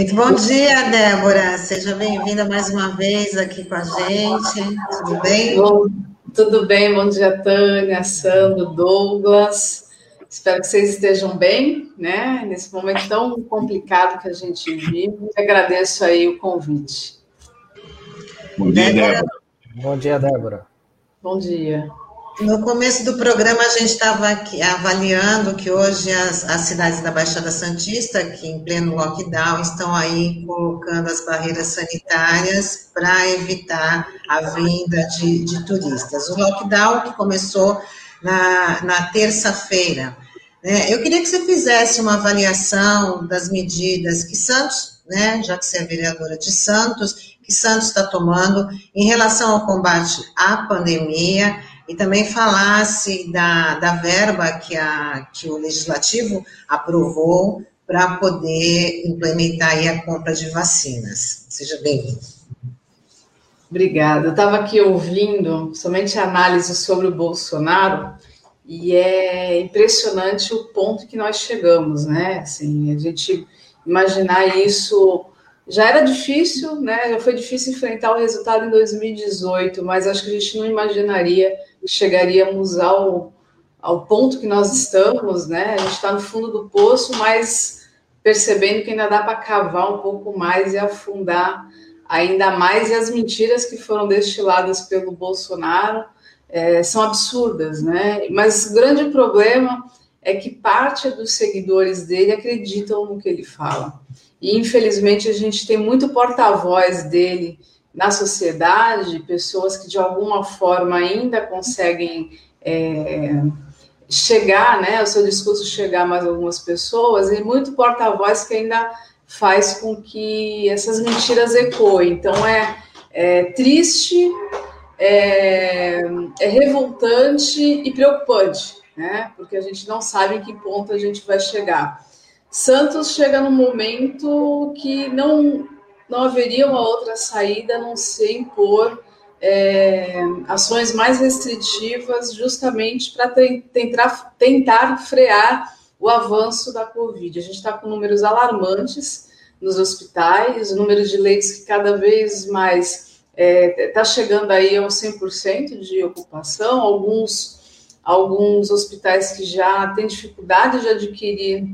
Muito bom dia, Débora. Seja bem-vinda mais uma vez aqui com a gente. Tudo bem? Bom, tudo bem, bom dia, Tânia, Sandro, Douglas. Espero que vocês estejam bem, né? Nesse momento tão complicado que a gente vive. Agradeço aí o convite. Bom dia, Débora. Bom dia, Débora. Bom dia. No começo do programa, a gente estava avaliando que hoje as, as, cidades da Baixada Santista, que em pleno lockdown, estão aí colocando as barreiras sanitárias para evitar a vinda de, de, turistas. O lockdown que começou na, na terça-feira. Né? Eu queria que você fizesse uma avaliação das medidas que Santos, né, já que você é vereadora de Santos, que Santos está tomando em relação ao combate à pandemia e também falasse da, da verba que, a, que o Legislativo aprovou para poder implementar a compra de vacinas. Seja bem-vindo. Obrigada. Eu estava aqui ouvindo somente a análise sobre o Bolsonaro e é impressionante o ponto que nós chegamos, né? Assim, a gente imaginar isso já era difícil, né? Já foi difícil enfrentar o resultado em 2018, mas acho que a gente não imaginaria chegaríamos ao, ao ponto que nós estamos, né? A gente está no fundo do poço, mas percebendo que ainda dá para cavar um pouco mais e afundar ainda mais, e as mentiras que foram destiladas pelo Bolsonaro é, são absurdas, né? Mas o grande problema é que parte dos seguidores dele acreditam no que ele fala. E infelizmente a gente tem muito porta-voz dele na sociedade, pessoas que de alguma forma ainda conseguem é, chegar, né, o seu discurso chegar a mais algumas pessoas, e muito porta-voz que ainda faz com que essas mentiras ecoem. Então é, é triste, é, é revoltante e preocupante, né, porque a gente não sabe em que ponto a gente vai chegar. Santos chega num momento que não não haveria uma outra saída a não ser impor é, ações mais restritivas, justamente para tentar, tentar frear o avanço da Covid. A gente está com números alarmantes nos hospitais, números de leitos que cada vez mais está é, tá chegando aí aos 100% de ocupação, alguns, alguns hospitais que já têm dificuldade de adquirir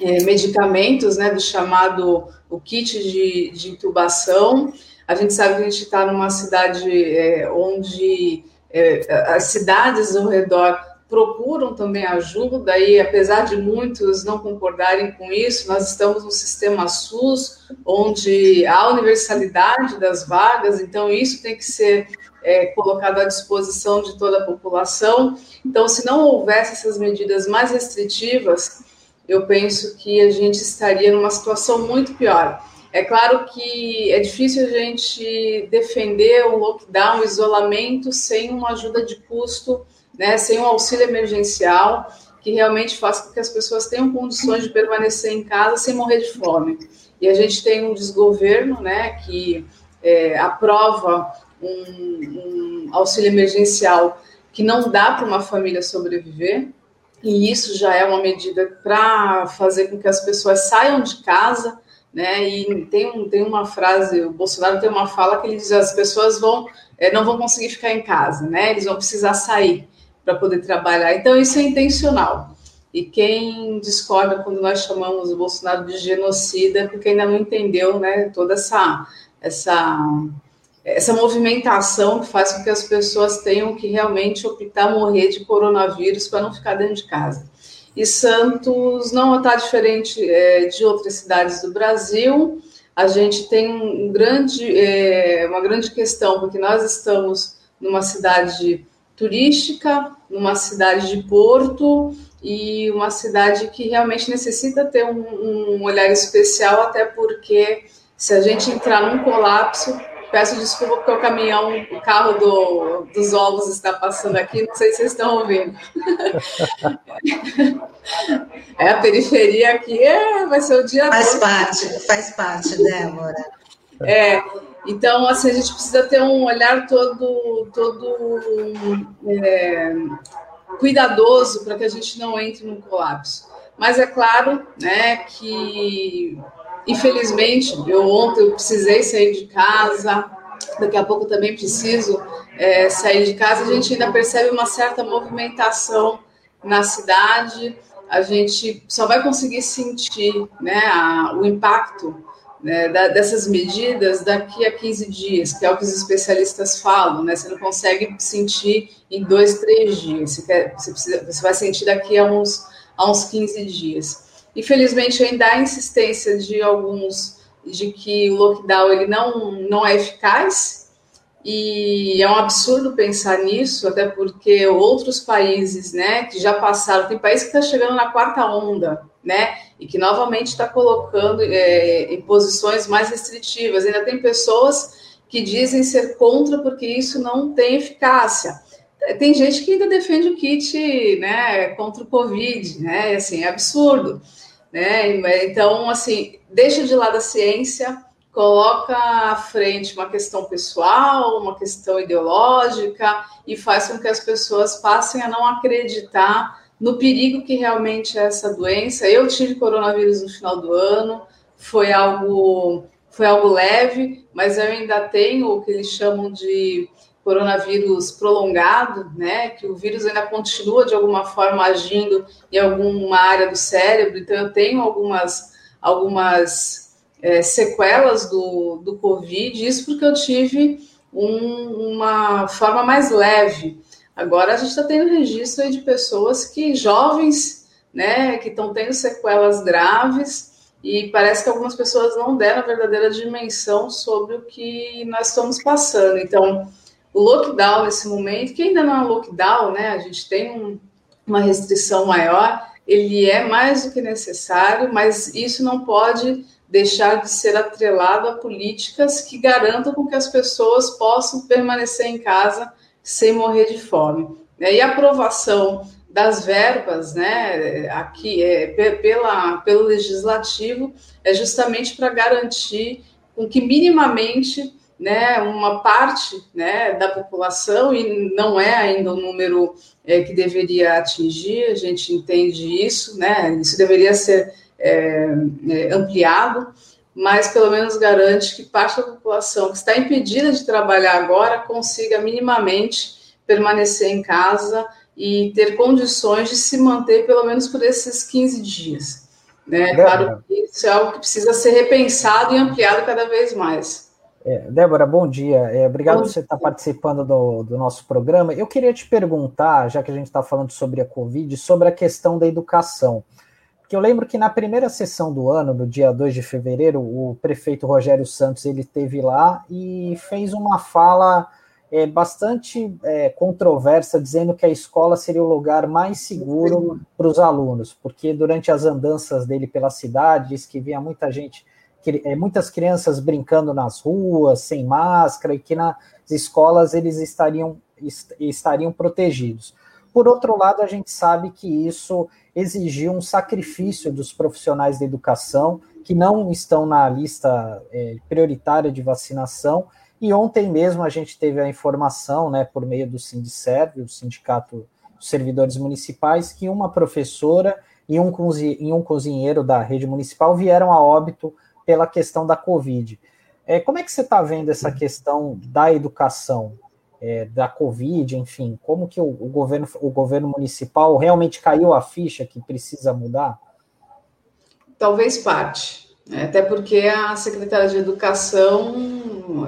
é, medicamentos, né, do chamado o kit de, de intubação. A gente sabe que a gente está numa cidade é, onde é, as cidades ao redor procuram também ajuda, e apesar de muitos não concordarem com isso, nós estamos no sistema SUS, onde há universalidade das vagas, então isso tem que ser é, colocado à disposição de toda a população. Então, se não houvesse essas medidas mais restritivas, eu penso que a gente estaria numa situação muito pior. É claro que é difícil a gente defender o lockdown, o isolamento, sem uma ajuda de custo, né, sem um auxílio emergencial, que realmente faça com que as pessoas tenham condições de permanecer em casa sem morrer de fome. E a gente tem um desgoverno né, que é, aprova um, um auxílio emergencial que não dá para uma família sobreviver, e isso já é uma medida para fazer com que as pessoas saiam de casa, né? E tem, um, tem uma frase, o Bolsonaro tem uma fala que ele diz: as pessoas vão é, não vão conseguir ficar em casa, né? Eles vão precisar sair para poder trabalhar. Então isso é intencional. E quem discorda quando nós chamamos o Bolsonaro de genocida, é porque ainda não entendeu, né? Toda essa essa essa movimentação que faz com que as pessoas tenham que realmente optar morrer de coronavírus para não ficar dentro de casa. E Santos não está diferente é, de outras cidades do Brasil. A gente tem um grande, é, uma grande questão, porque nós estamos numa cidade turística, numa cidade de porto e uma cidade que realmente necessita ter um, um olhar especial, até porque se a gente entrar num colapso, Peço desculpa porque o caminhão, o carro do, dos ovos está passando aqui, não sei se vocês estão ouvindo. É, a periferia aqui é, vai ser o dia Faz todo. parte, faz parte, Débora. É, então, assim, a gente precisa ter um olhar todo, todo é, cuidadoso para que a gente não entre num colapso. Mas é claro né, que infelizmente, eu ontem eu precisei sair de casa, daqui a pouco também preciso é, sair de casa, a gente ainda percebe uma certa movimentação na cidade, a gente só vai conseguir sentir né, a, o impacto né, da, dessas medidas daqui a 15 dias, que é o que os especialistas falam, né? Você não consegue sentir em dois, três dias, você, quer, você, precisa, você vai sentir daqui a uns, a uns 15 dias. Infelizmente, ainda há insistência de alguns de que o lockdown ele não, não é eficaz, e é um absurdo pensar nisso, até porque outros países, né, que já passaram, tem país que está chegando na quarta onda, né, e que novamente está colocando é, em posições mais restritivas. Ainda tem pessoas que dizem ser contra porque isso não tem eficácia. Tem gente que ainda defende o kit, né, contra o Covid, né, assim, é absurdo, né, então, assim, deixa de lado a ciência, coloca à frente uma questão pessoal, uma questão ideológica e faz com que as pessoas passem a não acreditar no perigo que realmente é essa doença. Eu tive coronavírus no final do ano, foi algo foi algo leve, mas eu ainda tenho o que eles chamam de coronavírus prolongado, né? Que o vírus ainda continua de alguma forma agindo em alguma área do cérebro. Então eu tenho algumas algumas é, sequelas do, do Covid, isso porque eu tive um, uma forma mais leve. Agora a gente está tendo registro de pessoas que, jovens, né, que estão tendo sequelas graves, e parece que algumas pessoas não deram a verdadeira dimensão sobre o que nós estamos passando. Então, o lockdown nesse momento, que ainda não é lockdown, né, a gente tem um, uma restrição maior, ele é mais do que necessário, mas isso não pode deixar de ser atrelado a políticas que garantam com que as pessoas possam permanecer em casa sem morrer de fome. E a aprovação das verbas, né, aqui é, pela, pelo legislativo, é justamente para garantir com que minimamente né, uma parte né, da população, e não é ainda o número é, que deveria atingir, a gente entende isso, né, isso deveria ser é, é, ampliado, mas pelo menos garante que parte da população que está impedida de trabalhar agora consiga minimamente permanecer em casa e ter condições de se manter pelo menos por esses 15 dias. Né? Claro que isso é algo que precisa ser repensado e ampliado cada vez mais. É, Débora, bom dia. É, obrigado bom por você estar participando do, do, nosso programa. Eu queria te perguntar, já que a gente está falando sobre a Covid, sobre a questão da educação que eu lembro que na primeira sessão do ano, no dia 2 de fevereiro, o prefeito Rogério Santos ele teve lá e fez uma fala é, bastante é, controversa, dizendo que a escola seria o lugar mais seguro para os alunos, porque durante as andanças dele pela cidade, disse que via muita gente, muitas crianças brincando nas ruas, sem máscara, e que nas escolas eles estariam, est estariam protegidos. Por outro lado, a gente sabe que isso exigiu um sacrifício dos profissionais da educação que não estão na lista é, prioritária de vacinação. E ontem mesmo a gente teve a informação, né, por meio do Sindicerv, o Sindicato dos Servidores Municipais, que uma professora e um cozinheiro da rede municipal vieram a óbito pela questão da Covid. É, como é que você está vendo essa questão da educação? é, da Covid, enfim, como que o, o, governo, o governo municipal realmente caiu a ficha que precisa mudar? Talvez parte, né? até porque a secretária de Educação,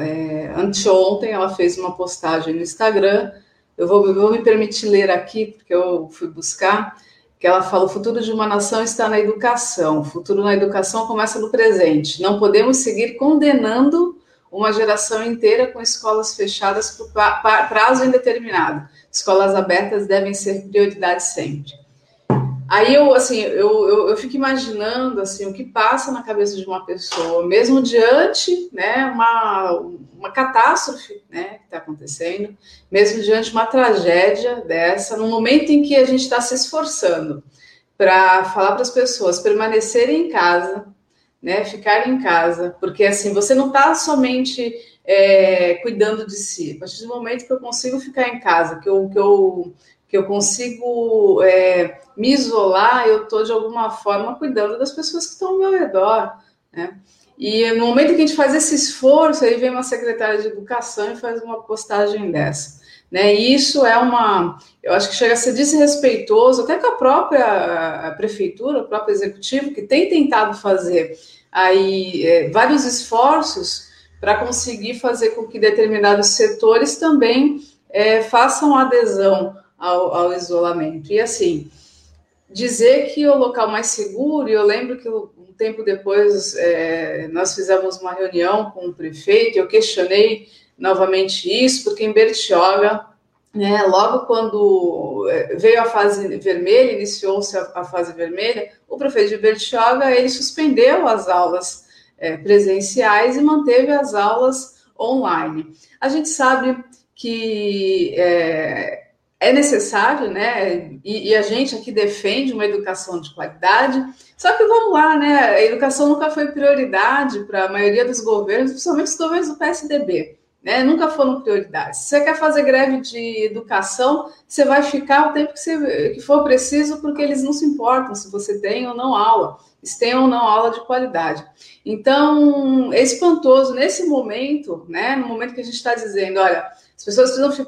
é, anteontem, ela fez uma postagem no Instagram, eu vou, eu vou me permitir ler aqui, porque eu fui buscar, que ela fala: o futuro de uma nação está na educação, o futuro na educação começa no presente. Não podemos seguir condenando uma geração inteira com escolas fechadas por prazo indeterminado. Escolas abertas devem ser prioridade sempre. Aí eu, assim, eu, eu, eu, fico imaginando, assim, o que passa na cabeça de uma pessoa, mesmo diante, né, uma, uma catástrofe, né, que está acontecendo, mesmo diante de uma tragédia dessa, no momento em que a gente está se esforçando para falar para as pessoas permanecerem em casa, né? Ficar em casa, porque assim você não está somente é, cuidando de si. A partir do momento que eu consigo ficar em casa, que eu, que eu, que eu consigo é, me isolar, eu estou de alguma forma cuidando das pessoas que estão ao meu redor. Né? E no momento que a gente faz esse esforço, aí vem uma secretária de educação e faz uma postagem dessa. Né? E isso é uma, eu acho que chega a ser desrespeitoso, até com a própria prefeitura, o próprio executivo, que tem tentado fazer aí é, vários esforços para conseguir fazer com que determinados setores também é, façam adesão ao, ao, isolamento. E assim, dizer que o local mais seguro, e eu lembro que um tempo depois é, nós fizemos uma reunião com o prefeito, eu questionei novamente isso, porque em Bertioga, né, logo quando é, veio a fase vermelha, iniciou-se a, a, fase vermelha, o prefeito de Bertioga, ele suspendeu as aulas é, presenciais e manteve as aulas online. A gente sabe que é, é necessário, né? E, e, a gente aqui defende uma educação de qualidade. Só que vamos lá, né? A educação nunca foi prioridade para a maioria dos governos, principalmente os governos do PSDB. Né? Nunca foram prioridades. Se você quer fazer greve de educação, você vai ficar o tempo que, você, que for preciso, porque eles não se importam se você tem ou não aula, se tem ou não aula de qualidade. Então, é espantoso nesse momento, né? No momento que a gente está dizendo, olha, as pessoas precisam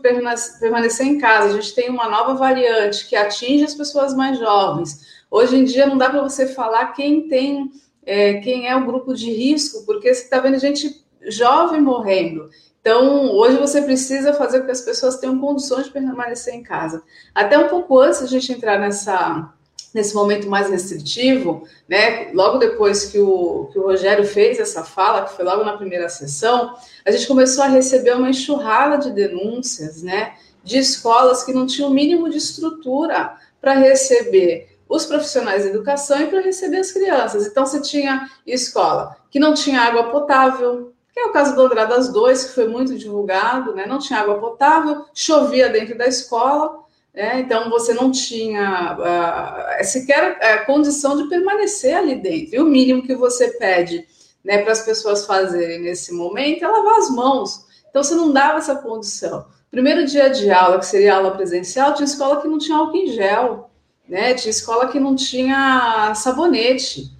permanecer em casa. A gente tem uma nova variante que atinge as pessoas mais jovens. Hoje em dia não dá para você falar quem tem, é, quem é o grupo de risco, porque você está vendo gente jovem morrendo. Então, hoje você precisa fazer com que as pessoas tenham condições de permanecer em casa. Até um pouco antes de a gente entrar nessa nesse momento mais restritivo, né, logo depois que o, que o Rogério fez essa fala, que foi logo na primeira sessão, a gente começou a receber uma enxurrada de denúncias, né, de escolas que não tinham o mínimo de estrutura para receber os profissionais de educação e para receber as crianças. Então, você tinha escola que não tinha água potável, que é o caso do Andradas 2, que foi muito divulgado, né? não tinha água potável, chovia dentro da escola, é, então você não tinha uh, sequer a condição de permanecer ali dentro. E o mínimo que você pede né, para as pessoas fazerem nesse momento é lavar as mãos. Então você não dava essa condição. Primeiro dia de aula, que seria aula presencial, tinha escola que não tinha álcool em gel, né? Tinha escola que não tinha sabonete,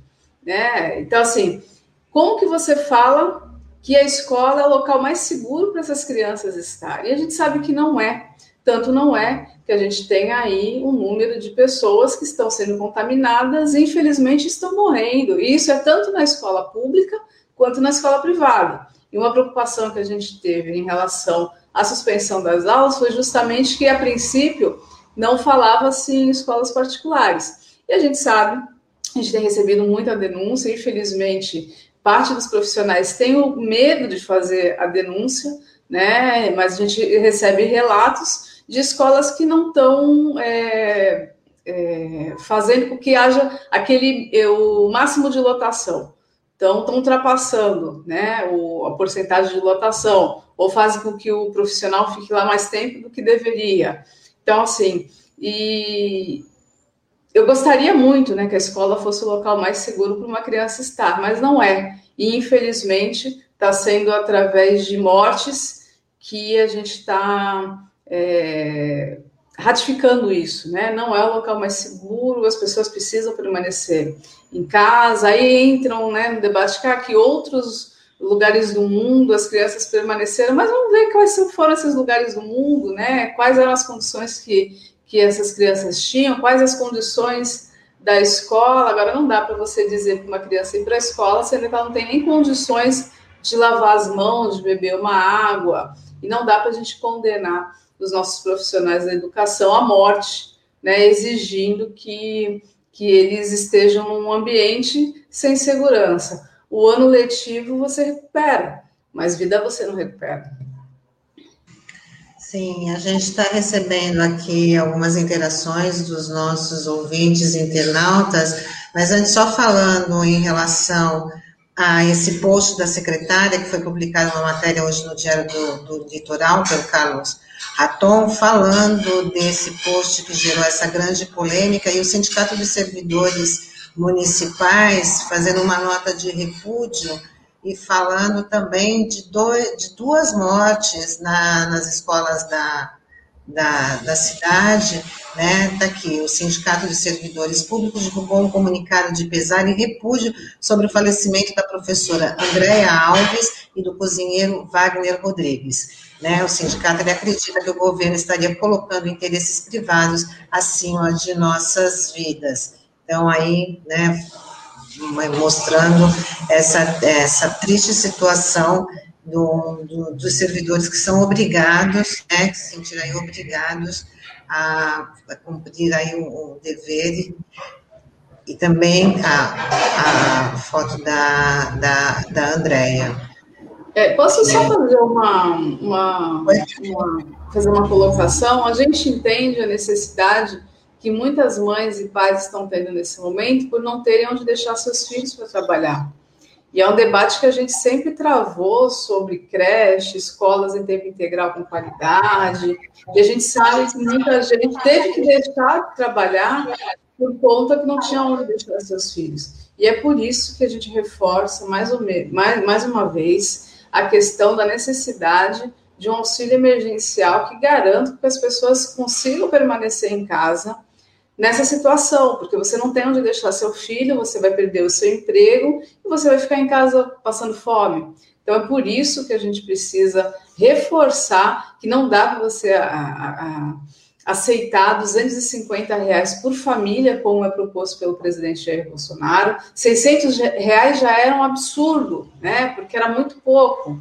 né? Então assim, como que você fala que a escola é o local mais seguro para essas crianças estarem? E a gente sabe que não é. Tanto não é que a gente tem aí um número de pessoas que estão sendo contaminadas e, infelizmente, estão morrendo. E isso é tanto na escola pública quanto na escola privada. E uma preocupação que a gente teve em relação à suspensão das aulas foi justamente que, a princípio, não falava-se em escolas particulares. E a gente sabe, a gente tem recebido muita denúncia, infelizmente, parte dos profissionais tem o medo de fazer a denúncia, né? Mas a gente recebe relatos de escolas que não estão é, é, fazendo com que haja aquele é, o máximo de lotação. Então, estão ultrapassando né, o, a porcentagem de lotação, ou fazem com que o profissional fique lá mais tempo do que deveria. Então, assim, e eu gostaria muito né, que a escola fosse o local mais seguro para uma criança estar, mas não é. E, infelizmente, está sendo através de mortes que a gente está é, ratificando isso, né? Não é o local mais seguro, as pessoas precisam permanecer em casa. Aí entram né, no debate ah, que outros lugares do mundo as crianças permaneceram, mas vamos ver quais foram esses lugares do mundo, né? Quais eram as condições que, que essas crianças tinham, quais as condições da escola. Agora não dá para você dizer para uma criança ir para a escola que ela não tem nem condições de lavar as mãos, de beber uma água, e não dá para a gente condenar dos nossos profissionais da educação à morte, né, exigindo que, que eles estejam num ambiente sem segurança. O ano letivo você recupera, mas vida você não recupera. Sim, a gente está recebendo aqui algumas interações dos nossos ouvintes internautas, mas antes só falando em relação a esse post da secretária, que foi publicado uma matéria hoje no Diário do, do Litoral, pelo Carlos Raton, falando desse post que gerou essa grande polêmica, e o Sindicato de Servidores Municipais fazendo uma nota de repúdio e falando também de, dois, de duas mortes na, nas escolas da, da, da cidade, né, está aqui, o Sindicato de Servidores Públicos divulgou um comunicado de pesar e repúdio sobre o falecimento da professora Andréa Alves e do cozinheiro Wagner Rodrigues. Né, o sindicato ele acredita que o governo estaria colocando interesses privados acima de nossas vidas. Então, aí, né, mostrando essa, essa triste situação do, do, dos servidores que são obrigados, né, que se sentirem obrigados a, a cumprir aí o, o, dever e também a, a foto da, da, da Andrea. É, posso só fazer uma, uma, uma, fazer uma colocação? A gente entende a necessidade que muitas mães e pais estão tendo nesse momento por não terem onde deixar seus filhos para trabalhar. E é um debate que a gente sempre travou sobre creche, escolas em tempo integral com qualidade. E a gente sabe que muita gente teve que deixar de trabalhar por conta que não tinha onde deixar seus filhos. E é por isso que a gente reforça mais, mais, mais uma vez a questão da necessidade de um auxílio emergencial que garanta que as pessoas consigam permanecer em casa nessa situação, porque você não tem onde deixar seu filho, você vai perder o seu emprego e você vai ficar em casa passando fome. Então é por isso que a gente precisa reforçar que não dá para você a, a, a aceitar 250 reais por família, como é proposto pelo presidente Jair Bolsonaro. 600 reais já era um absurdo, né? Porque era muito pouco.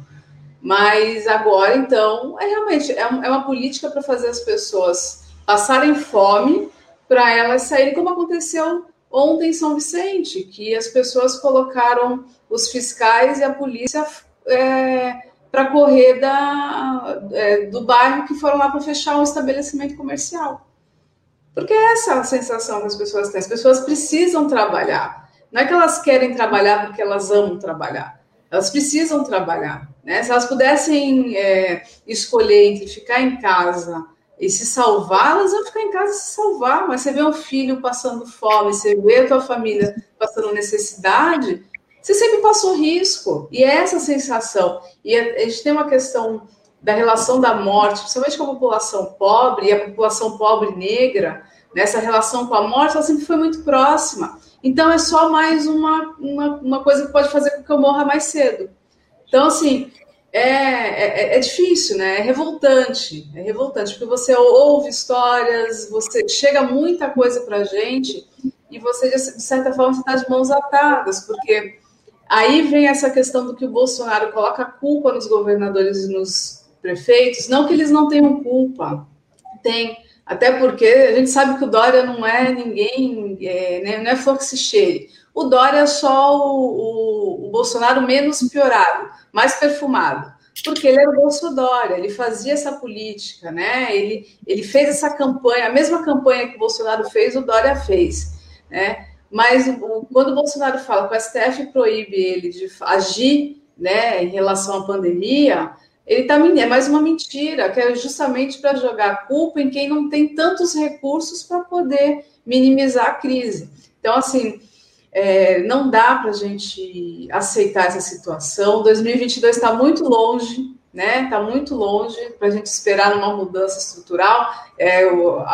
Mas agora, então, é realmente é, é uma política para fazer as pessoas passarem fome para elas saírem, como aconteceu ontem em São Vicente, que as pessoas colocaram os fiscais e a polícia é, para correr da, é, do bairro que foram lá para fechar um estabelecimento comercial. Porque é essa a sensação que as pessoas têm. As pessoas precisam trabalhar. Não é que elas querem trabalhar porque elas amam trabalhar. Elas precisam trabalhar. Né? Se elas pudessem é, escolher entre ficar em casa e se salvar, elas vão ficar em casa se salvar. Mas você vê um filho passando fome, você vê a tua família passando necessidade, você sempre passou risco. E é essa sensação. E a gente tem uma questão da relação da morte, principalmente com a população pobre e a população pobre negra, nessa relação com a morte, ela sempre foi muito próxima. Então é só mais uma, uma, uma coisa que pode fazer com que eu morra mais cedo. Então, assim, é, é, é, difícil, né? É revoltante, é revoltante, porque você ouve histórias, você chega muita coisa para gente e você, de certa forma, está de mãos atadas, porque aí vem essa questão do que o Bolsonaro coloca culpa nos governadores e nos prefeitos, não que eles não tenham culpa, tem, até porque a gente sabe que o Dória não é ninguém, é, né, não é flor que se cheire. O Dória é só o, o, o Bolsonaro menos piorado, mais perfumado porque ele era o Bolsonaro, ele fazia essa política, né? Ele, ele fez essa campanha, a mesma campanha que o Bolsonaro fez, o Dória fez, né? Mas o, quando o Bolsonaro fala que o STF proíbe ele de agir, né, em relação à pandemia, ele está é mais uma mentira, que é justamente para jogar a culpa em quem não tem tantos recursos para poder minimizar a crise. Então, assim, é, não dá para a gente aceitar essa situação. 2022 está muito longe, né? Está muito longe para a gente esperar uma mudança estrutural. É, eu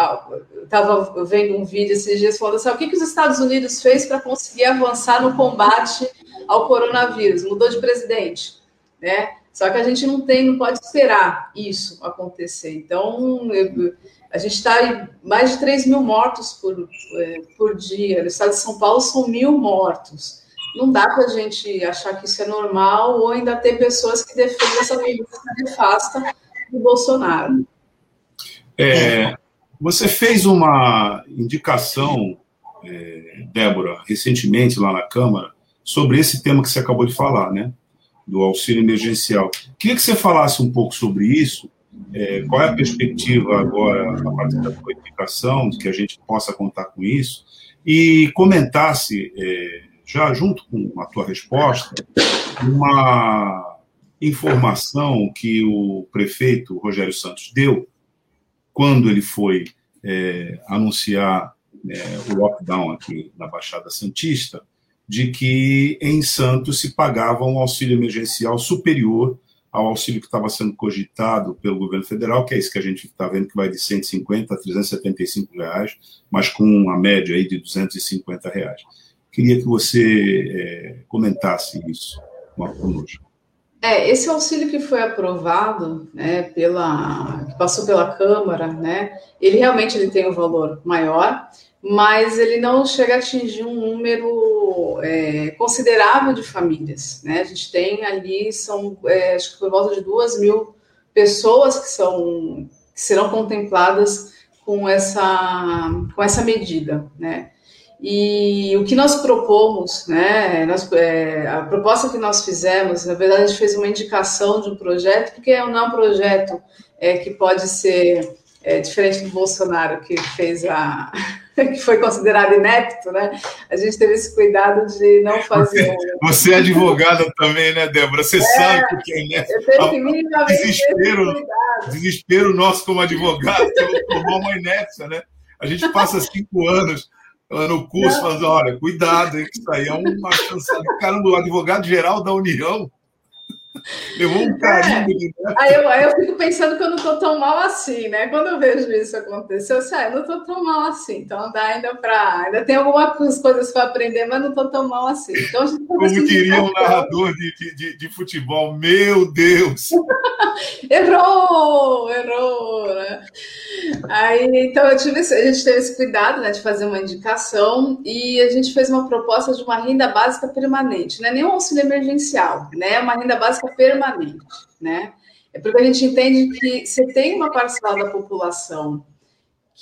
estava vendo um vídeo esses dias falando assim: o que, que os Estados Unidos fez para conseguir avançar no combate ao coronavírus? Mudou de presidente, né? Só que a gente não tem, não pode esperar isso acontecer. Então, eu, a gente está em mais de 3 mil mortos por, é, por dia. No estado de São Paulo são mil mortos. Não dá para a gente achar que isso é normal ou ainda ter pessoas que defendem essa medida nefasta do Bolsonaro. É, você fez uma indicação, é, Débora, recentemente lá na Câmara, sobre esse tema que você acabou de falar, né? Do auxílio emergencial. Queria que você falasse um pouco sobre isso é, qual é a perspectiva agora, a partir da codificação, que a gente possa contar com isso, e comentasse, é, já junto com a tua resposta, uma informação que o prefeito Rogério Santos deu quando ele foi é, anunciar é, o lockdown aqui na Baixada Santista, de que em Santos se pagava um auxílio emergencial superior ao auxílio que estava sendo cogitado pelo governo federal, que é isso que a gente está vendo que vai de 150 a 375 reais, mas com uma média aí de 250 reais. Queria que você é, comentasse isso conosco. É, esse auxílio que foi aprovado, né, pela, que passou pela Câmara, né, ele realmente ele tem um valor maior, mas ele não chega a atingir um número é, considerável de famílias. Né? A gente tem ali, são, é, acho que por volta de duas mil pessoas que, são, que serão contempladas com essa, com essa medida. Né? E o que nós propomos, né, nós, é, a proposta que nós fizemos, na verdade, a gente fez uma indicação de um projeto, porque não é um projeto é, que pode ser é, diferente do Bolsonaro, que fez a, que foi considerado inepto, né? A gente teve esse cuidado de não fazer. Você, é advogada também, né, Débora? Você é, sabe o que é inepto. Eu tenho que minimamente desespero, desespero nosso como advogado, tomar uma inépcia, né? A gente passa cinco anos no curso falando, olha, cuidado, hein, que isso aí é uma chance. Caramba, o advogado-geral da União Levou um carinho. É. Aí, eu, aí eu fico pensando que eu não estou tão mal assim, né? Quando eu vejo isso acontecer, eu sei, ah, eu não estou tão mal assim. Então dá ainda para. Ainda tem algumas coisas para aprender, mas não estou tão mal assim. Então, Como diria um narrador de, de, de, futebol, meu Deus! errou! Errou! Né? Aí, então eu tive a gente teve esse cuidado né, de fazer uma indicação e a gente fez uma proposta de uma renda básica permanente, não é nem um auxílio emergencial, né? Uma renda básica permanente, né? É porque a gente entende que você tem uma parcela da população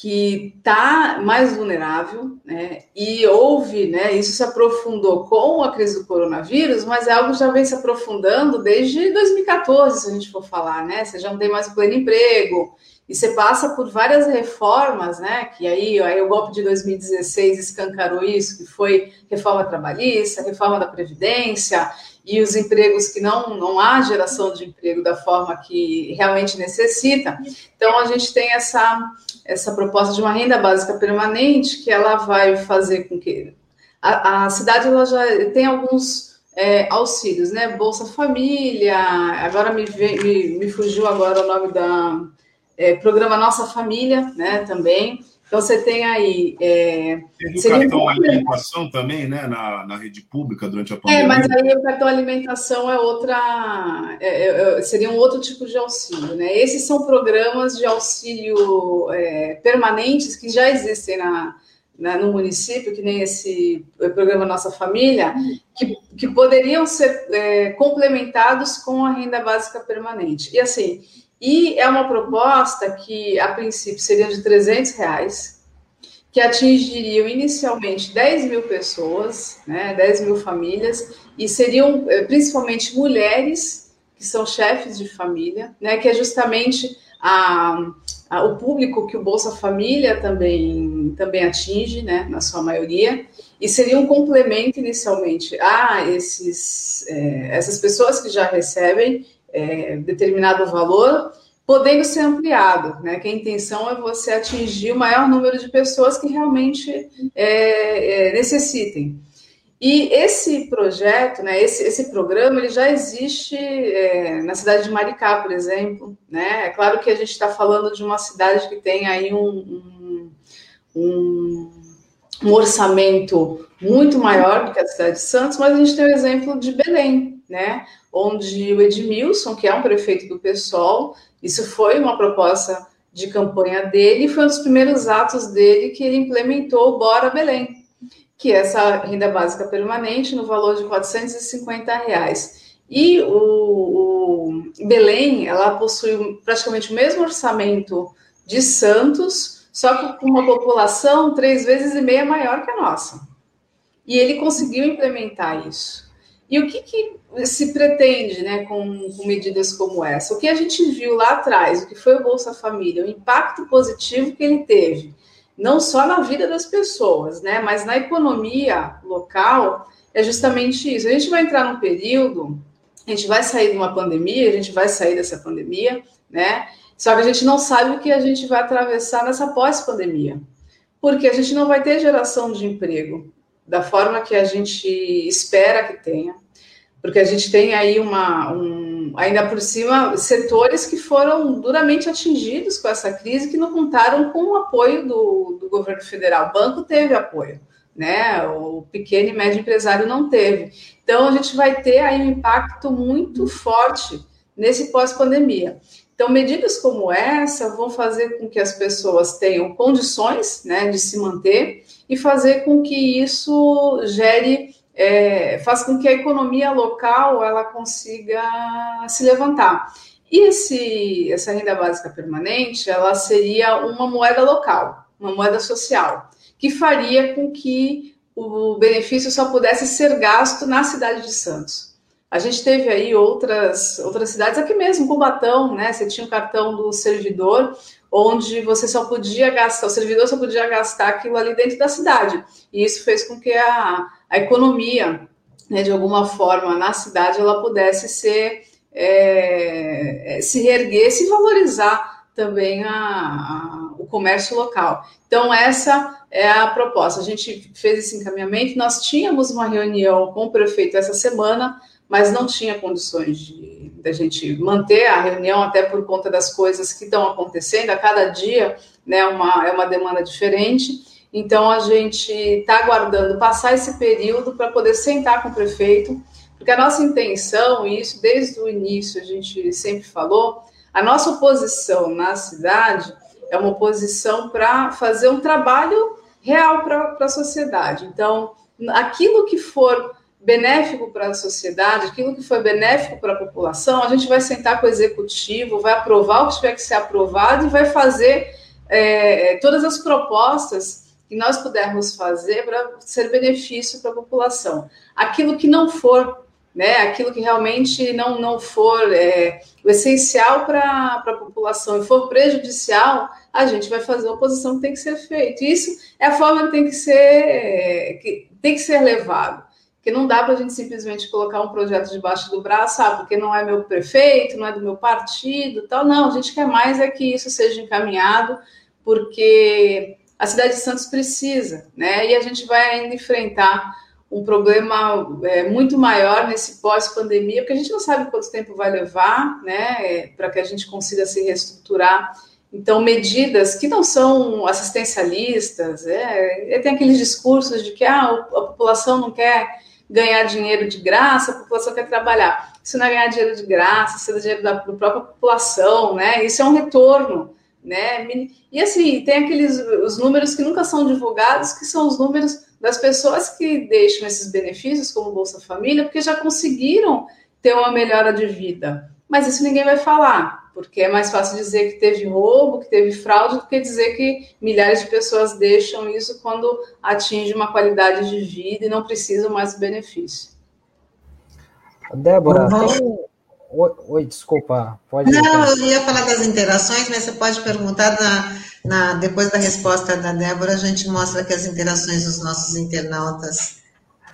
que está mais vulnerável, né? E houve, né? Isso se aprofundou com a crise do coronavírus, mas é algo que já vem se aprofundando desde 2014, se a gente for falar, né? Você já não tem mais o pleno emprego, e você passa por várias reformas, né? Que aí, aí o golpe de 2016 escancarou isso, que foi reforma trabalhista, reforma da Previdência, e os empregos que não, não há geração de emprego da forma que realmente necessita. Então, a gente tem essa, essa proposta de uma renda básica permanente que ela vai fazer com que a, a cidade ela já tem alguns é, auxílios, né? Bolsa Família, agora me, me, me fugiu agora o nome da é, programa Nossa Família, né? Também. Então, você tem aí. É, Teve o cartão um... alimentação também, né, na, na rede pública durante a é, pandemia. É, mas aí o cartão alimentação é outra. É, é, é, seria um outro tipo de auxílio, né? Esses são programas de auxílio é, permanentes que já existem na, na, no município, que nem esse programa Nossa Família, que, que poderiam ser complementados com a renda básica permanente. E assim. E é uma proposta que, a princípio, seria de 300 reais, que atingiriam inicialmente 10 mil pessoas, né, 10 mil famílias, e seriam eh, principalmente mulheres que são chefes de família, né, que é justamente a, a, o público que o Bolsa Família também, também atinge, né, na sua maioria, e seria um complemento inicialmente a esses, é, essas pessoas que já recebem é, determinado valor, podendo ser ampliado, né? Que a intenção é você atingir o maior número de pessoas que realmente é, é, necessitem. E esse projeto, né, esse, esse programa, ele já existe é, na cidade de Maricá, por exemplo. Né? É claro que a gente está falando de uma cidade que tem aí um, um, um, orçamento muito maior do que a cidade de Santos, mas a gente tem o exemplo de Belém, né? Onde o Edmilson, que é um prefeito do PSOL, isso foi uma proposta de campanha dele, foi um dos primeiros atos dele que ele implementou o Bora Belém, que é essa renda básica permanente no valor de 450 reais. E o, o Belém, ela possui praticamente o mesmo orçamento de Santos, só que com uma população três vezes e meia maior que a nossa. E ele conseguiu implementar isso. E o que, que se pretende né, com, com, medidas como essa? O que a gente viu lá atrás, o que foi o Bolsa Família, o impacto positivo que ele teve, não só na vida das pessoas, né, mas na economia local, é justamente isso. A gente vai entrar num período, a gente vai sair de uma pandemia, a gente vai sair dessa pandemia, né? Só que a gente não sabe o que a gente vai atravessar nessa pós-pandemia, porque a gente não vai ter geração de emprego da forma que a gente espera que tenha, porque a gente tem aí uma, um, ainda por cima, setores que foram duramente atingidos com essa crise, que não contaram com o apoio do, do governo federal. O banco teve apoio, né? O pequeno e médio empresário não teve. Então, a gente vai ter aí um impacto muito forte nesse pós-pandemia. Então, medidas como essa vão fazer com que as pessoas tenham condições né, de se manter e fazer com que isso gere é, faz com que a economia local ela consiga se levantar. E esse, essa renda básica permanente, ela seria uma moeda local, uma moeda social, que faria com que o benefício só pudesse ser gasto na cidade de Santos. A gente teve aí outras, outras cidades, aqui mesmo, Cubatão, né? Você tinha o cartão do servidor, onde você só podia gastar, o servidor só podia gastar aquilo ali dentro da cidade. E isso fez com que a, a economia, né, de alguma forma, na cidade, ela pudesse ser, é, é, se reerguer, se valorizar também a, a, o comércio local. Então, essa é a proposta. A gente fez esse encaminhamento, nós tínhamos uma reunião com o prefeito essa semana, mas não tinha condições de, de a gente manter a reunião, até por conta das coisas que estão acontecendo, a cada dia né, uma, é uma demanda diferente. Então, a gente está aguardando passar esse período para poder sentar com o prefeito, porque a nossa intenção, e isso desde o início a gente sempre falou, a nossa oposição na cidade é uma oposição para fazer um trabalho real para a sociedade. Então, aquilo que for benéfico para a sociedade, aquilo que foi benéfico para a população, a gente vai sentar com o executivo, vai aprovar o que tiver que ser aprovado e vai fazer é, todas as propostas que nós pudermos fazer para ser benefício para a população. Aquilo que não for, né, aquilo que realmente não, não for é, o essencial para a população e for prejudicial, a gente vai fazer a oposição que tem que ser feita. Isso é a forma que tem que ser, é, que tem que ser levado. Porque não dá para a gente simplesmente colocar um projeto debaixo do braço, ah, porque não é meu prefeito, não é do meu partido, tal. Não, a gente quer mais é que isso seja encaminhado, porque a cidade de Santos precisa, né? E a gente vai ainda enfrentar um problema é, muito maior nesse pós-pandemia, porque a gente não sabe quanto tempo vai levar, né, é, para que a gente consiga se reestruturar. Então, medidas que não são assistencialistas, é tem aqueles discursos de que ah, a população não quer ganhar dinheiro de graça, a população quer trabalhar. Isso não é ganhar dinheiro de graça, isso é dinheiro da, da própria população, né? Isso é um retorno né? E assim, tem aqueles os números que nunca são divulgados, que são os números das pessoas que deixam esses benefícios, como Bolsa Família, porque já conseguiram ter uma melhora de vida. Mas isso ninguém vai falar, porque é mais fácil dizer que teve roubo, que teve fraude, do que dizer que milhares de pessoas deixam isso quando atinge uma qualidade de vida e não precisam mais do benefício. Débora, tem, Oi, oi, desculpa, pode. Não, eu ia falar das interações, mas você pode perguntar na, na, depois da resposta da Débora, a gente mostra que as interações dos nossos internautas.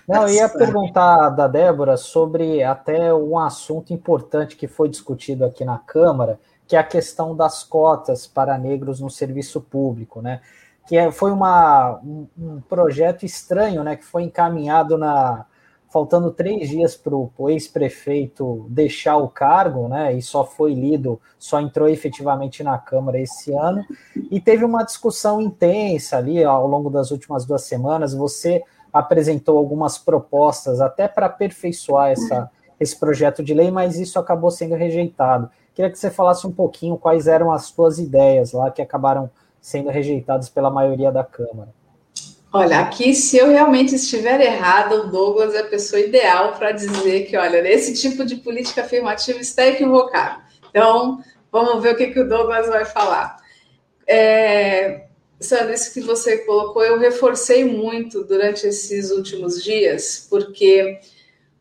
Não, eu ia perguntar da Débora sobre até um assunto importante que foi discutido aqui na Câmara, que é a questão das cotas para negros no serviço público, né? Que é, foi uma, um, um projeto estranho, né? Que foi encaminhado na, faltando três dias para o ex-prefeito deixar o cargo, né? E só foi lido, só entrou efetivamente na Câmara esse ano. E teve uma discussão intensa ali ao longo das últimas duas semanas. Você apresentou algumas propostas até para aperfeiçoar essa, esse projeto de lei, mas isso acabou sendo rejeitado. Queria que você falasse um pouquinho quais eram as suas ideias lá que acabaram sendo rejeitadas pela maioria da Câmara. Olha, aqui, se eu realmente estiver errada, o Douglas é a pessoa ideal para dizer que, olha, esse tipo de política afirmativa está equivocado. Então, vamos ver o que, que o Douglas vai falar. É, Sandra, isso que você colocou, eu reforcei muito durante esses últimos dias, porque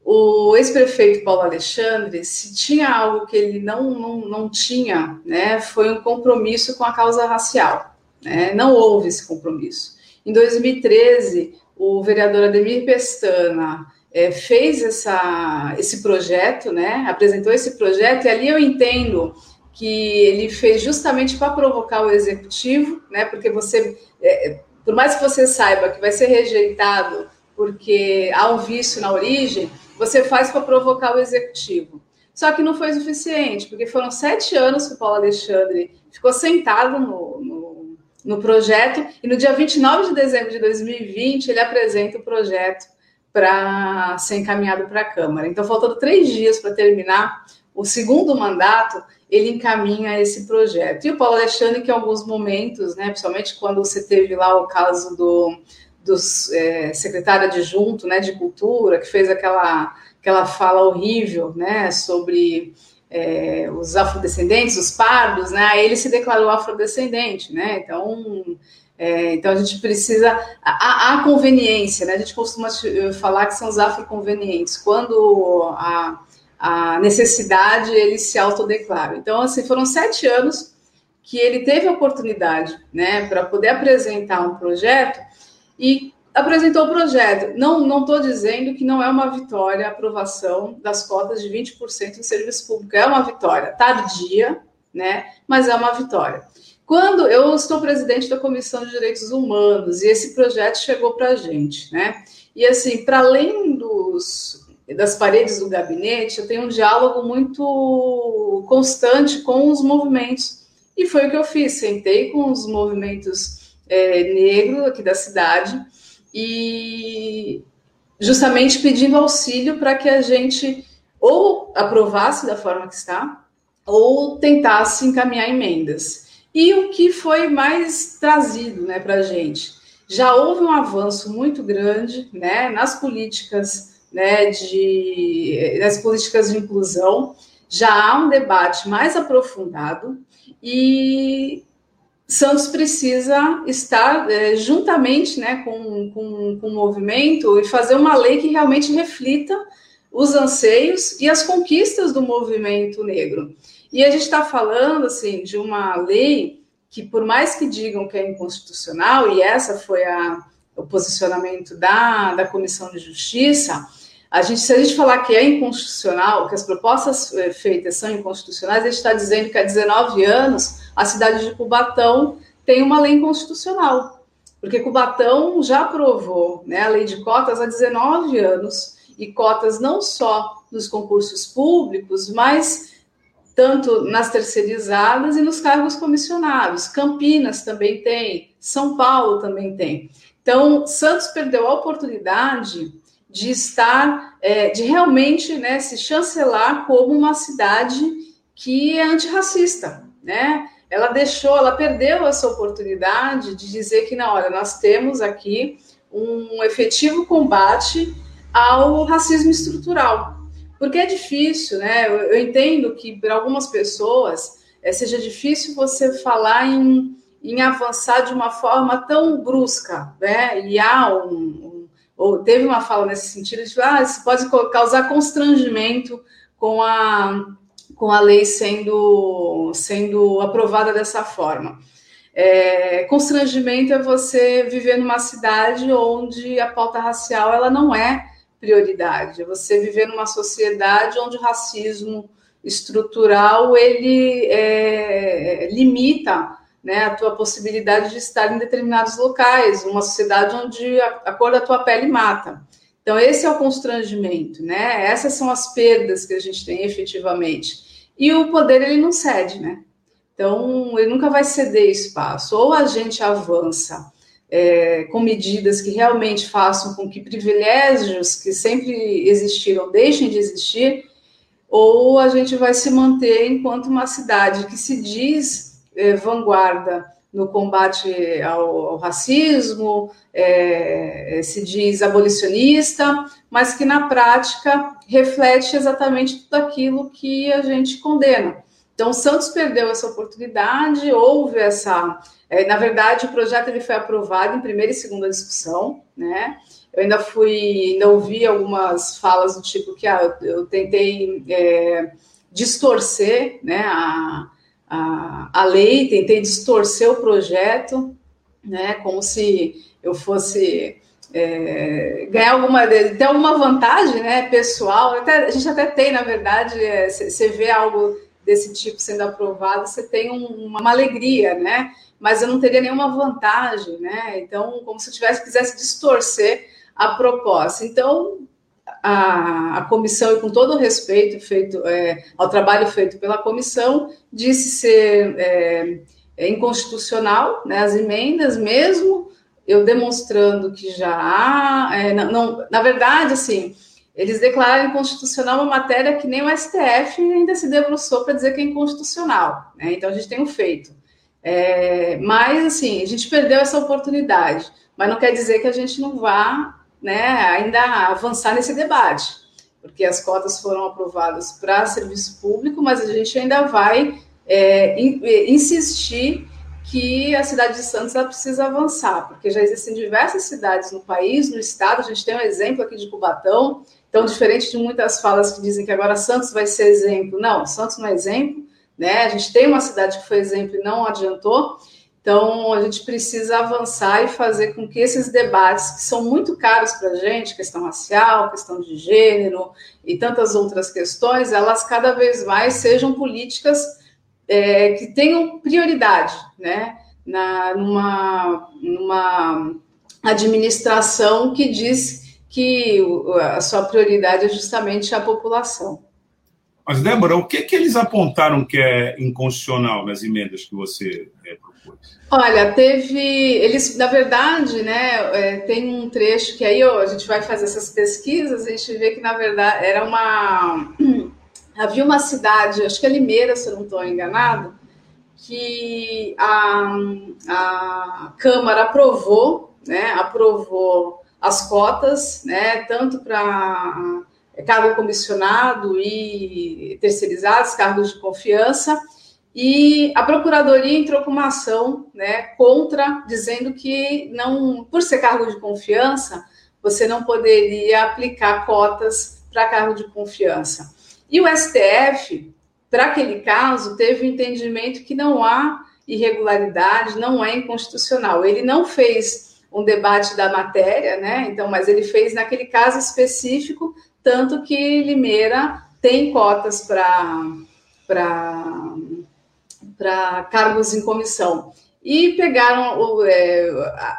o ex-prefeito Paulo Alexandre, se tinha algo que ele não, não, não tinha, né, foi um compromisso com a causa racial. Né? Não houve esse compromisso. Em 2013, o vereador Ademir Pestana é, fez essa, esse projeto, né? Apresentou esse projeto, e ali eu entendo que ele fez justamente para provocar o executivo, né? Porque você, é, por mais que você saiba que vai ser rejeitado porque há um vício na origem, você faz para provocar o executivo. Só que não foi suficiente, porque foram sete anos que o Paulo Alexandre ficou sentado no, no, no projeto, e no dia 29 de dezembro de 2020 ele apresenta o projeto para ser encaminhado para a Câmara. Então, faltando três dias para terminar o segundo mandato, ele encaminha esse projeto. E o Paulo Alexandre, que em alguns momentos, né, principalmente quando você teve lá o caso do, do é, secretário adjunto né, de Cultura, que fez aquela, aquela fala horrível né, sobre é, os afrodescendentes, os pardos, né, ele se declarou afrodescendente. Né, então, é, então a gente precisa. A, a, conveniência, né? A gente costuma falar que são os afroconvenientes. Quando a, a necessidade, ele se autodeclara. Então, assim, foram sete anos que ele teve a oportunidade, né, para poder apresentar um projeto e apresentou o projeto. Não estou dizendo que não é uma vitória a aprovação das cotas de 20% em serviço público. É uma vitória tardia, né, mas é uma vitória. Quando eu estou presidente da Comissão de Direitos Humanos e esse projeto chegou para a gente, né? E assim, para além dos, das paredes do gabinete, eu tenho um diálogo muito constante com os movimentos. E foi o que eu fiz. Sentei com os movimentos é, negros aqui da cidade e justamente pedindo auxílio para que a gente ou aprovasse da forma que está, ou tentasse encaminhar emendas. E o que foi mais trazido né, para a gente? Já houve um avanço muito grande né, nas políticas né, de, nas políticas de inclusão, já há um debate mais aprofundado e Santos precisa estar é, juntamente né, com, com, com o movimento e fazer uma lei que realmente reflita os anseios e as conquistas do movimento negro. E a gente está falando assim de uma lei que, por mais que digam que é inconstitucional, e essa foi a, o posicionamento da, da Comissão de Justiça, a gente, se a gente falar que é inconstitucional, que as propostas eh, feitas são inconstitucionais, a gente está dizendo que há 19 anos a cidade de Cubatão tem uma lei inconstitucional, porque Cubatão já aprovou né, a lei de cotas há 19 anos, e cotas não só nos concursos públicos, mas tanto nas terceirizadas e nos cargos comissionados. Campinas também tem, São Paulo também tem. Então, Santos perdeu a oportunidade de estar, é, de realmente né, se chancelar como uma cidade que é antirracista, né? Ela deixou, ela perdeu essa oportunidade de dizer que, na hora, nós temos aqui um efetivo combate ao racismo estrutural. Porque é difícil, né? Eu, eu entendo que para algumas pessoas é, seja difícil você falar em, em avançar de uma forma tão brusca, né? E há um, ou teve uma fala nesse sentido de ah, isso pode causar constrangimento com a com a lei sendo sendo aprovada dessa forma. É, constrangimento é você viver numa cidade onde a pauta racial ela não é prioridade. É você viver numa sociedade onde o racismo estrutural ele é, limita né, a tua possibilidade de estar em determinados locais, uma sociedade onde a, a, cor da tua pele mata. Então, esse é o constrangimento, né? Essas são as perdas que a gente tem efetivamente. E o poder, ele não cede, né? Então, ele nunca vai ceder espaço. Ou a gente avança é, com medidas que realmente façam com que privilégios que sempre existiram deixem de existir, ou a gente vai se manter enquanto uma cidade que se diz é, vanguarda no combate ao, ao racismo, é, se diz abolicionista, mas que na prática reflete exatamente tudo aquilo que a gente condena. Então, Santos perdeu essa oportunidade, houve essa na verdade, o projeto ele foi aprovado em primeira e segunda discussão, né? Eu ainda fui, ainda ouvi algumas falas do tipo que ah, eu, tentei distorcer né, a, a, a lei, tentei distorcer o projeto, né, como se eu fosse é, ganhar alguma, ter alguma vantagem né, pessoal. Até, a gente até tem, na verdade, você é, vê algo desse tipo sendo aprovado, você tem um, uma alegria, né? Mas eu não teria nenhuma vantagem, né? Então, como se eu tivesse quisesse distorcer a proposta. Então, a, a comissão, e com todo o respeito feito é, ao trabalho feito pela comissão, disse ser é, é inconstitucional né, as emendas, mesmo eu demonstrando que já há. É, não, não, na verdade, assim, eles declararam inconstitucional uma matéria que nem o STF ainda se debruçou para dizer que é inconstitucional. Né? Então, a gente tem um feito. É, mas, assim, a gente perdeu essa oportunidade. Mas não quer dizer que a gente não vá né, ainda avançar nesse debate, porque as cotas foram aprovadas para serviço público, mas a gente ainda vai é, insistir que a cidade de Santos precisa avançar, porque já existem diversas cidades no país, no estado, a gente tem um exemplo aqui de Cubatão, então, diferente de muitas falas que dizem que agora Santos vai ser exemplo, não, Santos não é exemplo, né? A gente tem uma cidade que foi exemplo e não adiantou, então a gente precisa avançar e fazer com que esses debates, que são muito caros para a gente, questão racial, questão de gênero e tantas outras questões, elas cada vez mais sejam políticas é, que tenham prioridade, né? Na, numa, numa administração que diz que a sua prioridade é justamente a população. Mas, Débora, o que, que eles apontaram que é inconstitucional nas emendas que você é? Olha, teve. Eles, na verdade, né, é, tem um trecho que aí ó, a gente vai fazer essas pesquisas, a gente vê que, na verdade, era uma havia uma cidade, acho que é Limeira, se eu não estou enganado, que a, a Câmara aprovou, né, aprovou as cotas, né, tanto para cargo comissionado e terceirizados, cargos de confiança, e a Procuradoria entrou com uma ação né, contra, dizendo que não, por ser cargo de confiança, você não poderia aplicar cotas para cargo de confiança. E o STF, para aquele caso, teve o entendimento que não há irregularidade, não é inconstitucional. Ele não fez um debate da matéria, né? Então, mas ele fez naquele caso específico, tanto que Limeira tem cotas para para cargos em comissão. E pegaram o, é,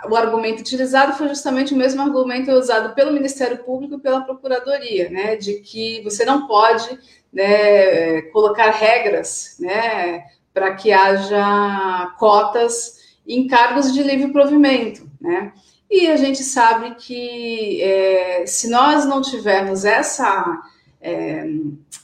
o argumento utilizado foi justamente o mesmo argumento usado pelo Ministério Público e pela Procuradoria, né, de que você não pode né, colocar regras, né, para que haja cotas em cargos de livre provimento, né? E a gente sabe que é, se nós não tivermos essa é,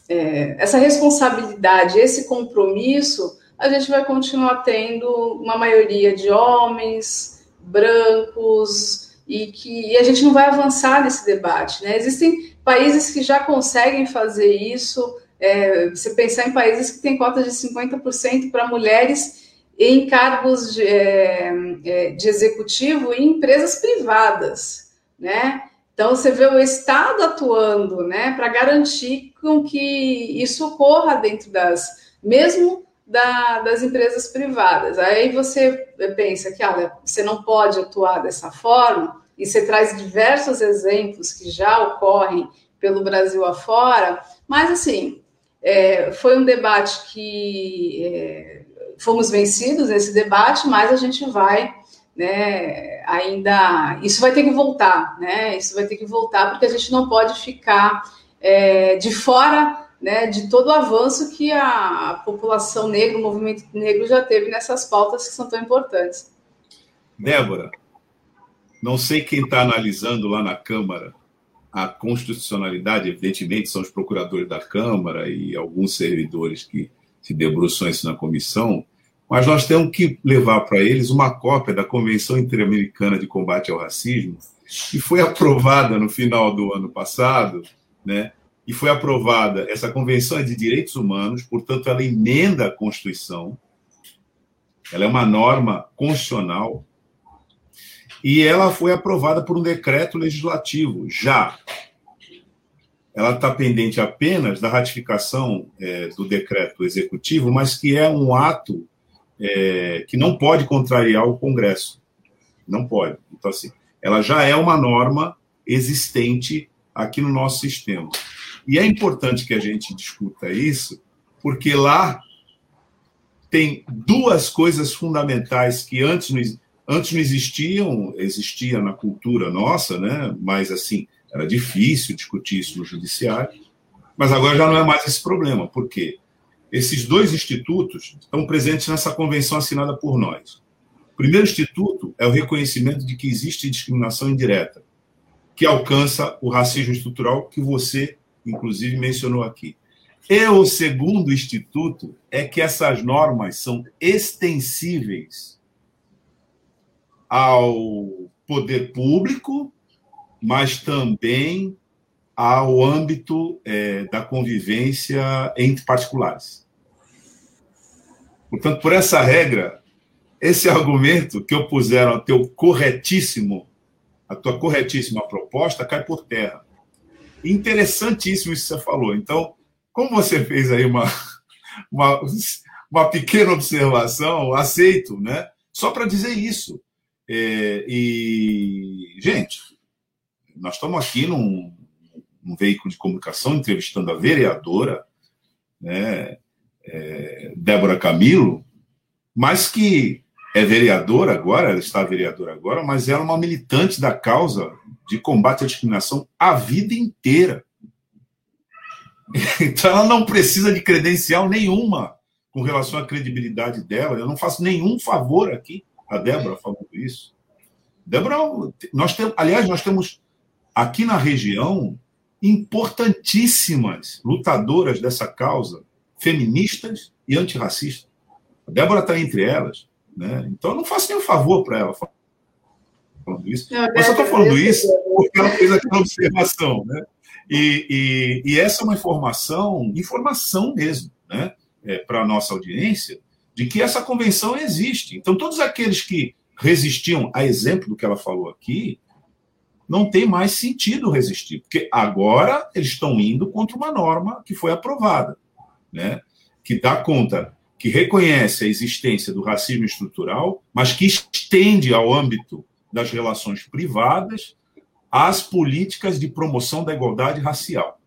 é, essa responsabilidade, esse compromisso, a gente vai continuar tendo uma maioria de homens brancos e que e a gente não vai avançar nesse debate. Né? Existem países que já conseguem fazer isso. É, você pensar em países que têm cota de 50% para mulheres em cargos de, é, é, de executivo em empresas privadas, né? Então você vê o Estado atuando, né, para garantir com que isso ocorra dentro das, mesmo da, das empresas privadas. Aí você pensa que olha, você não pode atuar dessa forma, e você traz diversos exemplos que já ocorrem pelo Brasil afora, mas assim, é, foi um debate que é, fomos vencidos nesse debate, mas a gente vai né, ainda. Isso vai ter que voltar, né? Isso vai ter que voltar, porque a gente não pode ficar é, de fora né, de todo o avanço que a população negra, o movimento negro já teve nessas pautas que são tão importantes. Débora, não sei quem está analisando lá na Câmara a constitucionalidade, evidentemente são os procuradores da Câmara e alguns servidores que se debruçam isso na comissão, mas nós temos que levar para eles uma cópia da Convenção Interamericana de Combate ao Racismo, que foi aprovada no final do ano passado, né, e foi aprovada. Essa convenção de direitos humanos, portanto, ela emenda a Constituição, ela é uma norma constitucional, e ela foi aprovada por um decreto legislativo, já. Ela está pendente apenas da ratificação é, do decreto executivo, mas que é um ato é, que não pode contrariar o Congresso. Não pode. Então, assim, ela já é uma norma existente aqui no nosso sistema. E é importante que a gente discuta isso, porque lá tem duas coisas fundamentais que antes não, antes não existiam, existia na cultura nossa, né? mas assim, Era difícil discutir isso no judiciário, mas agora já não é mais esse problema. Por quê? Esses dois institutos estão presentes nessa convenção assinada por nós. O primeiro instituto é o reconhecimento de que existe discriminação indireta, que alcança o racismo estrutural que você, inclusive, mencionou aqui. E o segundo instituto é que essas normas são extensíveis ao poder público, mas também ao âmbito é, da convivência entre particulares. Portanto, por essa regra, esse argumento que opuseram ao teu corretíssimo a tua corretíssima proposta cai por terra. Interessantíssimo isso que você falou. Então, como você fez aí uma, uma, uma pequena observação, aceito, né? Só para dizer isso. É, e, gente, nós estamos aqui num, num, veículo de comunicação entrevistando a vereadora, né, é, Débora Camilo, mas que é vereadora agora, ela está vereadora agora, mas ela é uma militante da causa de combate à discriminação a vida inteira. Então ela não precisa de credencial nenhuma com relação à credibilidade dela. Eu não faço nenhum favor aqui a Débora falando isso. Débora, nós temos, aliás, nós temos aqui na região importantíssimas lutadoras dessa causa, feministas e antirracistas. A Débora está entre elas. Né? Então, eu não faço nenhum favor para ela falando isso. Não, eu estou falando isso porque ela fez aquela observação. Né? E, e, e, essa é uma informação, informação mesmo, né? É, para a nossa audiência, de que essa convenção existe. Então, todos aqueles que resistiam, a exemplo do que ela falou aqui, não tem mais sentido resistir, porque agora eles estão indo contra uma norma que foi aprovada, né? que dá conta que reconhece a existência do racismo estrutural, mas que estende ao âmbito das relações privadas as políticas de promoção da igualdade racial,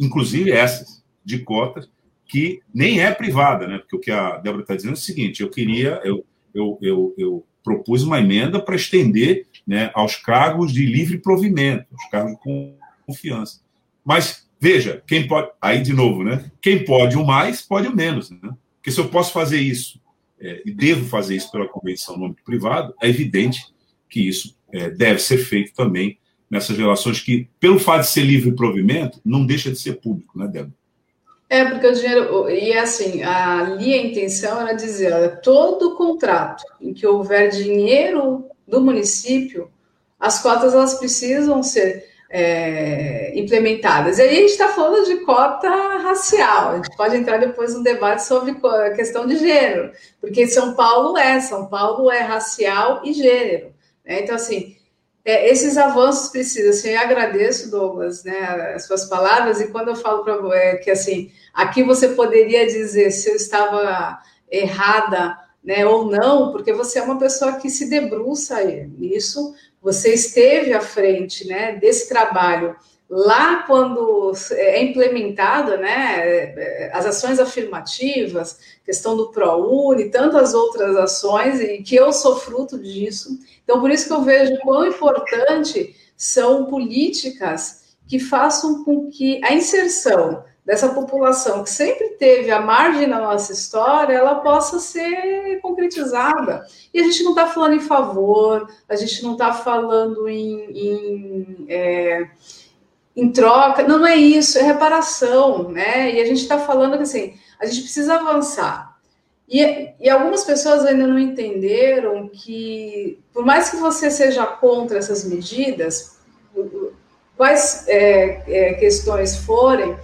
inclusive essas de cotas, que nem é privada, né? Porque o que a Débora está dizendo é o seguinte: eu queria, eu, eu, eu, eu propus uma emenda para estender né, aos cargos de livre provimento, aos cargos de confiança. Mas veja, quem pode. Aí de novo, né? Quem pode o mais, pode o menos, né? Porque se eu posso fazer isso é, e devo fazer isso pela convenção no âmbito privado, é evidente que isso é, deve ser feito também nessas relações que, pelo fato de ser livre provimento, não deixa de ser público, né, Débora? É, porque o dinheiro. E assim, ali a intenção era dizer: olha, todo contrato em que houver dinheiro do município, as cotas elas precisam ser é, implementadas. E aí a gente está falando de cota racial, a gente pode entrar depois no debate sobre a questão de gênero, porque São Paulo é, São Paulo é racial e gênero. Né? Então, assim, é, esses avanços precisam, assim, eu agradeço, Douglas, né, as suas palavras, e quando eu falo para é, que, assim, aqui você poderia dizer se eu estava errada, né, ou não, porque você é uma pessoa que se debruça nisso, você esteve à frente né, desse trabalho lá quando é implementada né, as ações afirmativas, questão do ProUni, tantas outras ações, e que eu sou fruto disso. Então, por isso que eu vejo quão importante são políticas que façam com que a inserção dessa população que sempre teve a margem na nossa história, ela possa ser concretizada. E a gente não está falando em favor, a gente não está falando em, em, é, em, troca, não, não é isso, é reparação, né? E a gente está falando que assim, a gente precisa avançar. E, e, algumas pessoas ainda não entenderam que, por mais que você seja contra essas medidas, quais é, é, questões forem,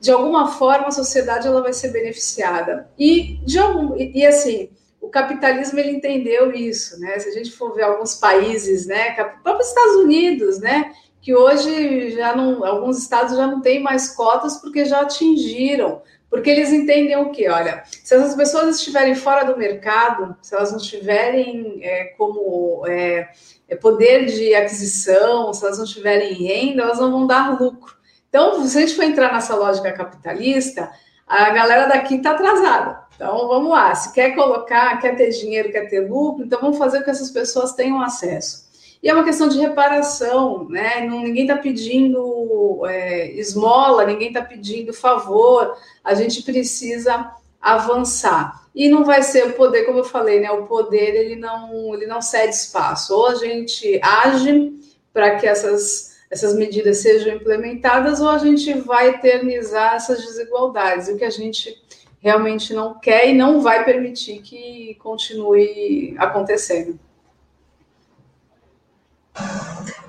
de alguma forma a sociedade ela vai ser beneficiada. E de algum, e, e, assim, o capitalismo ele entendeu isso, né? Se a gente for ver alguns países, né, próprios Estados Unidos, né, que hoje já não, alguns estados já não têm mais cotas porque já atingiram, porque eles entendem o que, olha, se essas pessoas estiverem fora do mercado, se elas não tiverem é, como é, é poder de aquisição, se elas não tiverem renda, elas não vão dar lucro. Então, se a gente for entrar nessa lógica capitalista, a galera daqui está atrasada. Então, vamos lá. Se quer colocar, quer ter dinheiro, quer ter lucro, então vamos fazer com que essas pessoas tenham acesso. E é uma questão de reparação, né? Ninguém está pedindo é, esmola, ninguém está pedindo favor, a gente precisa avançar. E não vai ser o poder, como eu falei, né? O poder ele não, ele não cede espaço. Ou a gente age para que essas, essas medidas sejam implementadas, ou a gente vai eternizar essas desigualdades. O que a gente realmente não quer e não vai permitir que continue acontecendo.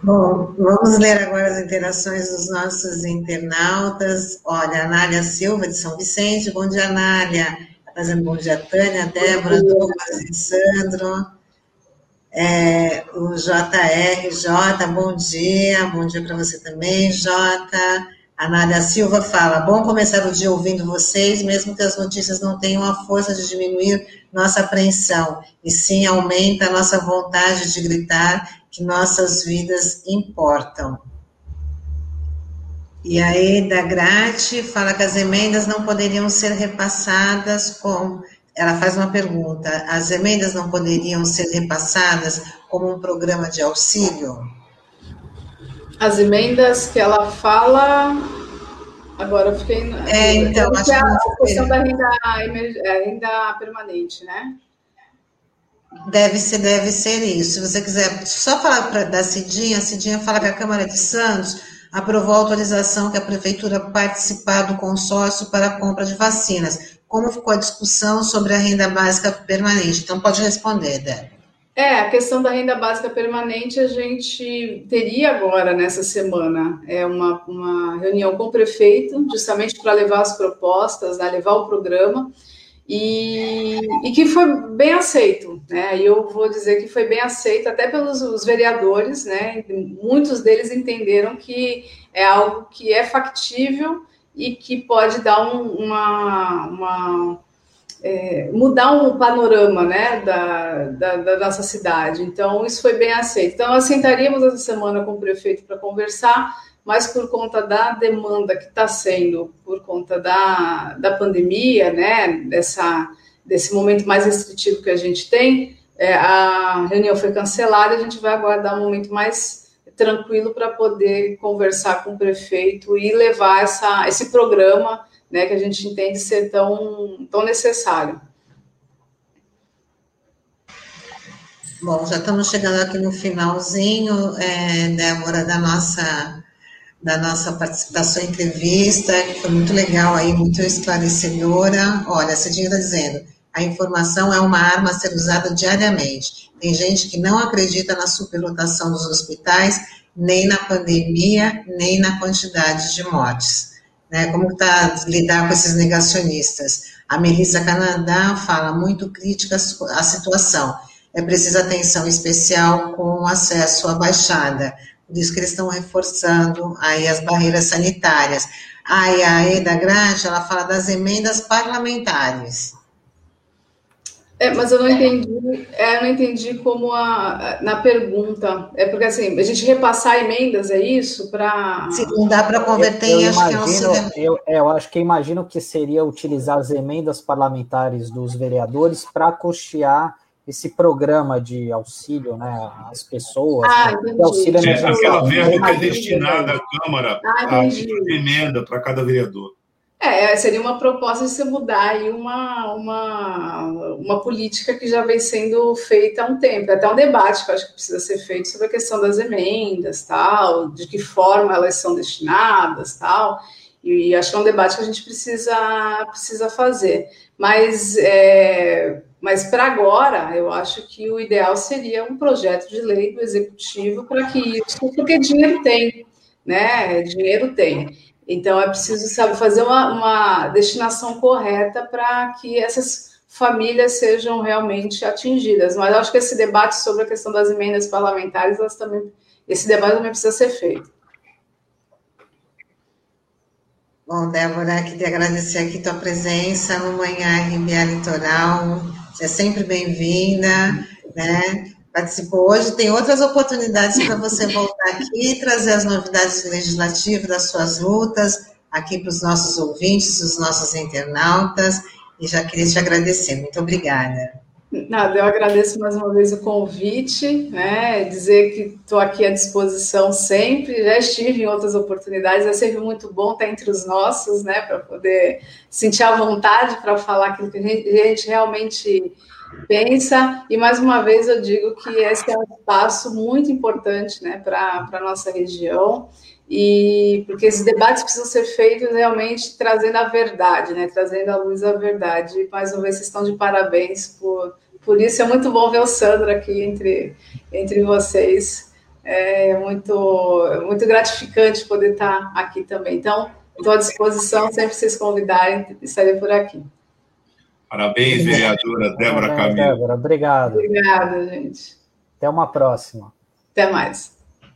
Bom, vamos ler agora as interações dos nossos internautas. Olha, Anália Silva, de São Vicente. Bom dia, Anália. Tá fazendo bom dia, Tânia, Débora, Douglas e Sandro. É, o JR, J, bom dia. Bom dia para você também, J. Anália Silva fala: bom começar o dia ouvindo vocês, mesmo que as notícias não tenham a força de diminuir nossa apreensão, e sim aumenta a nossa vontade de gritar que nossas vidas importam. E aí, da Grate fala que as emendas não poderiam ser repassadas com. Ela faz uma pergunta: as emendas não poderiam ser repassadas como um programa de auxílio? As emendas que ela fala. Agora eu fiquei. É, então, acho que é a questão da renda, é, renda permanente, né? Deve ser, deve ser isso. Se você quiser só falar pra, da Cidinha, a Cidinha fala que a Câmara de Santos aprovou a autorização que a Prefeitura participar do consórcio para a compra de vacinas. Como ficou a discussão sobre a renda básica permanente? Então, pode responder, Débora. É, a questão da renda básica permanente a gente teria agora nessa semana é uma, uma reunião com o prefeito, justamente para levar as propostas, né, levar o programa e, e, que foi bem aceito, né? E eu vou dizer que foi bem aceito até pelos os vereadores, né? Muitos deles entenderam que é algo que é factível e que pode dar um, uma, uma é, mudar um panorama, né, da, da, da, nossa cidade. Então isso foi bem aceito. Então nós sentaríamos essa semana com o prefeito para conversar mas por conta da demanda que está sendo, por conta da, da pandemia, né, dessa, desse momento mais restritivo que a gente tem, é, a reunião foi cancelada, a gente vai aguardar um momento mais tranquilo para poder conversar com o prefeito e levar essa, esse programa né, que a gente entende ser tão, tão necessário. Bom, já estamos chegando aqui no finalzinho, é, Débora, da nossa da nossa participação entrevista, que foi muito legal aí, muito esclarecedora. Olha, Cidinha está dizendo, a informação é uma arma a ser usada diariamente. Tem gente que não acredita na superlotação dos hospitais, nem na pandemia, nem na quantidade de mortes. Né? Como está lidar com esses negacionistas? A Melissa Canadá fala muito crítica à situação. É preciso atenção especial com acesso à baixada por isso que eles estão reforçando aí as barreiras sanitárias. Aí a Eda Grande, ela fala das emendas parlamentares. É, mas eu não entendi, é, eu não entendi como a, na pergunta. É porque assim, a gente repassar emendas, é isso? Para. Se não dá para converter eu, eu acho imagino, que é um eu, eu acho que imagino que seria utilizar as emendas parlamentares dos vereadores para custear esse programa de auxílio né, às pessoas. Ah, né, auxílio é, aquela verba que é destinada à Câmara ah, a emenda para cada vereador. É, seria uma proposta de se mudar aí uma, uma, uma política que já vem sendo feita há um tempo. Até um debate que eu acho que precisa ser feito sobre a questão das emendas, tal, de que forma elas são destinadas, tal. E acho que é um debate que a gente precisa, precisa fazer. Mas é, mas para agora, eu acho que o ideal seria um projeto de lei do executivo para que isso, porque dinheiro tem, né? Dinheiro tem. Então é preciso sabe, fazer uma, uma destinação correta para que essas famílias sejam realmente atingidas. Mas acho que esse debate sobre a questão das emendas parlamentares, elas também, esse debate também precisa ser feito. Bom, Débora, queria agradecer aqui tua presença no Manhã RBA Litoral. Você é sempre bem-vinda, né? Participou hoje, tem outras oportunidades para você voltar aqui e trazer as novidades legislativas das suas lutas aqui para os nossos ouvintes, os nossos internautas, e já queria te agradecer. Muito obrigada. Nada, eu agradeço mais uma vez o convite, né? Dizer que estou aqui à disposição sempre, já estive em outras oportunidades, é sempre muito bom estar entre os nossos, né? Para poder sentir a vontade para falar aquilo que a gente, realmente pensa. E mais uma vez eu digo que esse é um espaço muito importante né, para a nossa região e porque esses debates precisam ser feitos realmente trazendo a verdade, né? Trazendo à luz a verdade. Mais uma vez, vocês estão de parabéns por, por isso. É muito bom ver o Sandro aqui entre, entre vocês. É muito, muito gratificante poder estar aqui também. Então, estou à disposição, sempre vocês convidarem, estarei por aqui. Parabéns, vereadora Débora Camilo. Débora, obrigado. Obrigada, gente. Até uma próxima. Até mais.